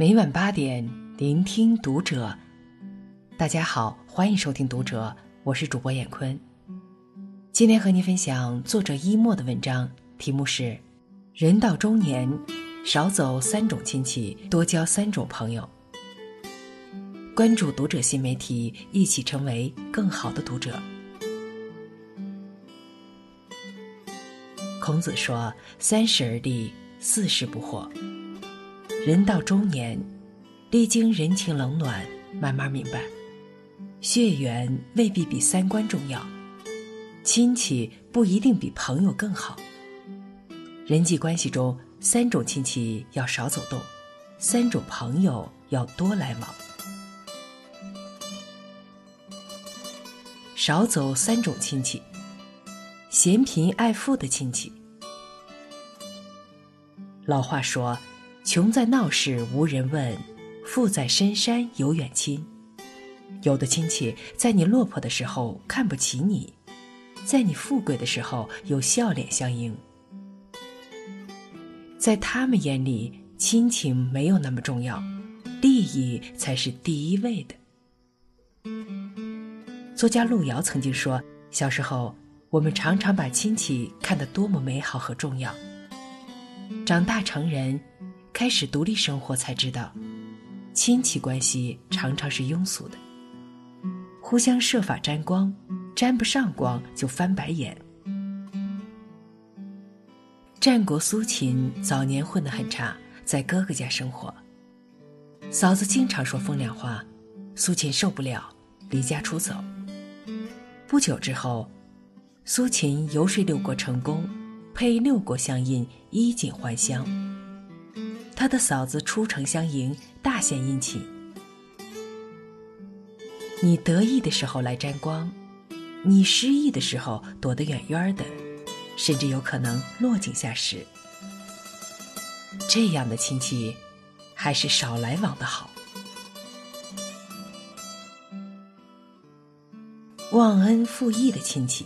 每晚八点，聆听读者。大家好，欢迎收听《读者》，我是主播闫坤。今天和您分享作者一墨的文章，题目是《人到中年，少走三种亲戚，多交三种朋友》。关注《读者》新媒体，一起成为更好的读者。孔子说：“三十而立，四十不惑。”人到中年，历经人情冷暖，慢慢明白，血缘未必比三观重要，亲戚不一定比朋友更好。人际关系中，三种亲戚要少走动，三种朋友要多来往。少走三种亲戚：嫌贫爱富的亲戚。老话说。穷在闹市无人问，富在深山有远亲。有的亲戚在你落魄的时候看不起你，在你富贵的时候有笑脸相迎。在他们眼里，亲情没有那么重要，利益才是第一位的。作家路遥曾经说：“小时候，我们常常把亲戚看得多么美好和重要，长大成人。”开始独立生活，才知道，亲戚关系常常是庸俗的，互相设法沾光，沾不上光就翻白眼。战国苏秦早年混得很差，在哥哥家生活，嫂子经常说风凉话，苏秦受不了，离家出走。不久之后，苏秦游说六国成功，配六国相印，衣锦还乡。他的嫂子出城相迎，大献殷勤。你得意的时候来沾光，你失意的时候躲得远远的，甚至有可能落井下石。这样的亲戚，还是少来往的好。忘恩负义的亲戚，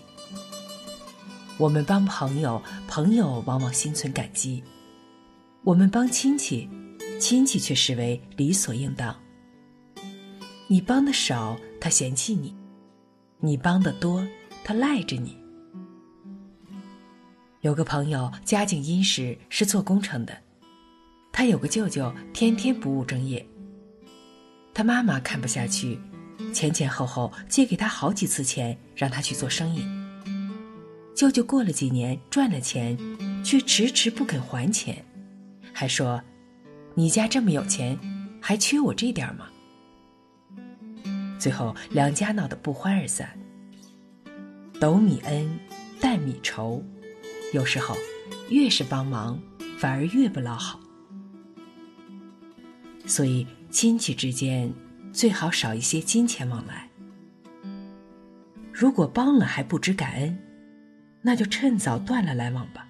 我们帮朋友，朋友往往心存感激。我们帮亲戚，亲戚却视为理所应当。你帮的少，他嫌弃你；你帮的多，他赖着你。有个朋友家境殷实，是做工程的。他有个舅舅，天天不务正业。他妈妈看不下去，前前后后借给他好几次钱，让他去做生意。舅舅过了几年赚了钱，却迟迟不肯还钱。还说：“你家这么有钱，还缺我这点吗？”最后两家闹得不欢而散。斗米恩，担米仇，有时候越是帮忙，反而越不老好。所以亲戚之间最好少一些金钱往来。如果帮了还不知感恩，那就趁早断了来往吧。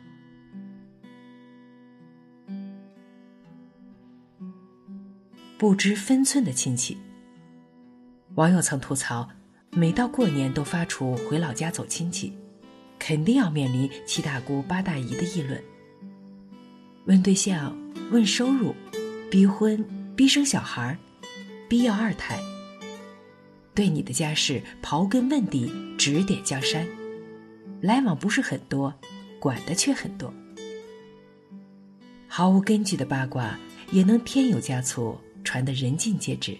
不知分寸的亲戚。网友曾吐槽，每到过年都发出回老家走亲戚，肯定要面临七大姑八大姨的议论。问对象，问收入，逼婚，逼生小孩，逼要二胎。对你的家事刨根问底，指点江山，来往不是很多，管的却很多。毫无根据的八卦也能添油加醋。传的人尽皆知。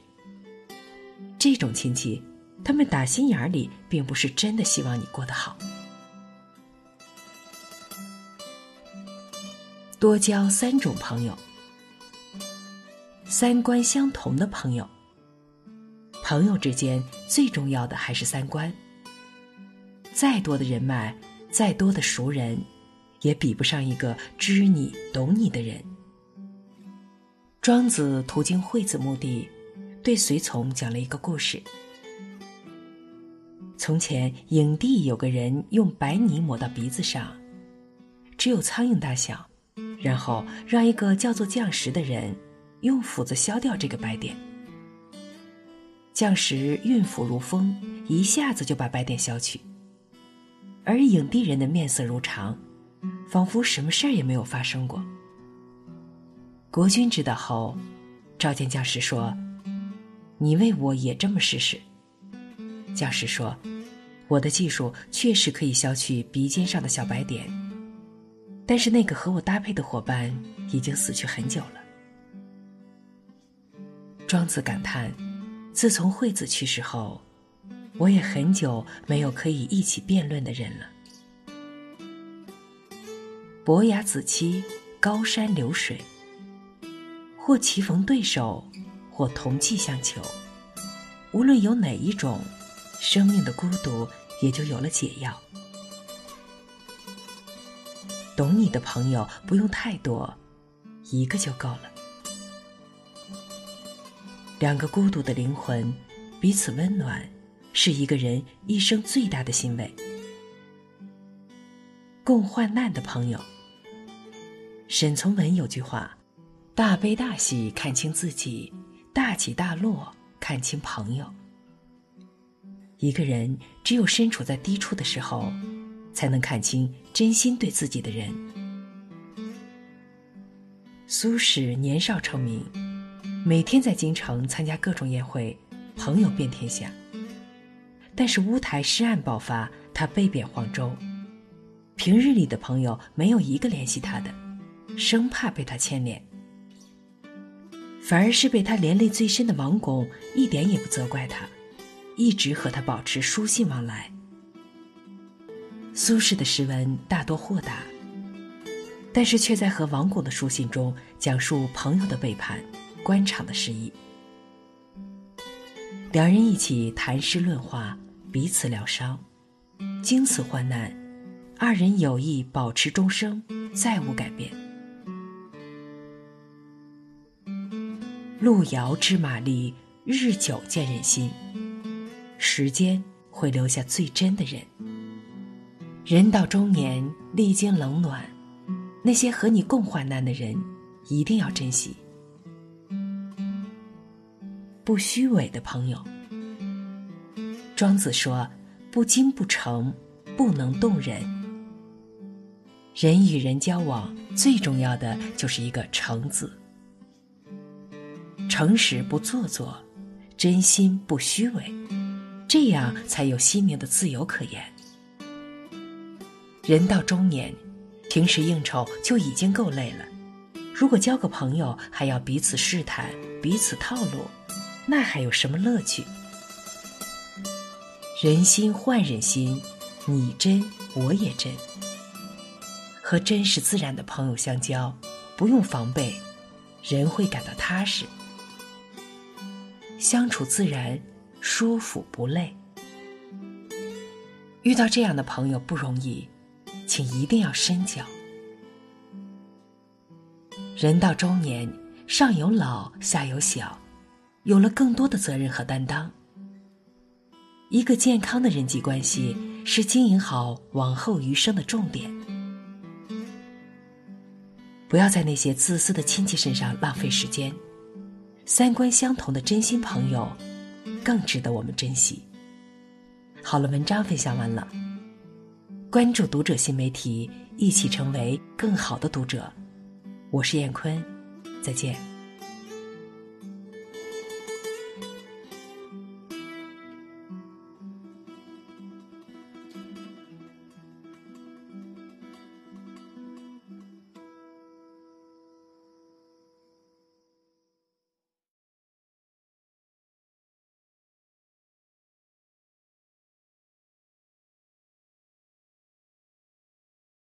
这种亲戚，他们打心眼里并不是真的希望你过得好。多交三种朋友：三观相同的朋友。朋友之间最重要的还是三观。再多的人脉，再多的熟人，也比不上一个知你懂你的人。庄子途经惠子墓地，对随从讲了一个故事。从前，影帝有个人用白泥抹到鼻子上，只有苍蝇大小，然后让一个叫做匠石的人用斧子削掉这个白点。匠石运斧如风，一下子就把白点削去，而影帝人的面色如常，仿佛什么事儿也没有发生过。国君知道后，召见将士说：“你为我也这么试试。”将士说：“我的技术确实可以消去鼻尖上的小白点，但是那个和我搭配的伙伴已经死去很久了。”庄子感叹：“自从惠子去世后，我也很久没有可以一起辩论的人了。”伯牙子期，高山流水。或棋逢对手，或同气相求。无论有哪一种，生命的孤独也就有了解药。懂你的朋友不用太多，一个就够了。两个孤独的灵魂彼此温暖，是一个人一生最大的欣慰。共患难的朋友。沈从文有句话。大悲大喜看清自己，大起大落看清朋友。一个人只有身处在低处的时候，才能看清真心对自己的人。苏轼年少成名，每天在京城参加各种宴会，朋友遍天下。但是乌台诗案爆发，他被贬黄州，平日里的朋友没有一个联系他的，生怕被他牵连。反而是被他连累最深的王巩一点也不责怪他，一直和他保持书信往来。苏轼的诗文大多豁达，但是却在和王巩的书信中讲述朋友的背叛、官场的失意。两人一起谈诗论画，彼此疗伤，经此患难，二人友谊保持终生，再无改变。路遥知马力，日久见人心。时间会留下最真的人。人到中年，历经冷暖，那些和你共患难的人，一定要珍惜。不虚伪的朋友。庄子说：“不精不诚，不能动人。”人与人交往，最重要的就是一个“诚”字。诚实不做作，真心不虚伪，这样才有心灵的自由可言。人到中年，平时应酬就已经够累了，如果交个朋友还要彼此试探、彼此套路，那还有什么乐趣？人心换人心，你真我也真。和真实自然的朋友相交，不用防备，人会感到踏实。相处自然，舒服不累。遇到这样的朋友不容易，请一定要深交。人到中年，上有老，下有小，有了更多的责任和担当。一个健康的人际关系是经营好往后余生的重点。不要在那些自私的亲戚身上浪费时间。三观相同的真心朋友，更值得我们珍惜。好了，文章分享完了。关注读者新媒体，一起成为更好的读者。我是燕坤，再见。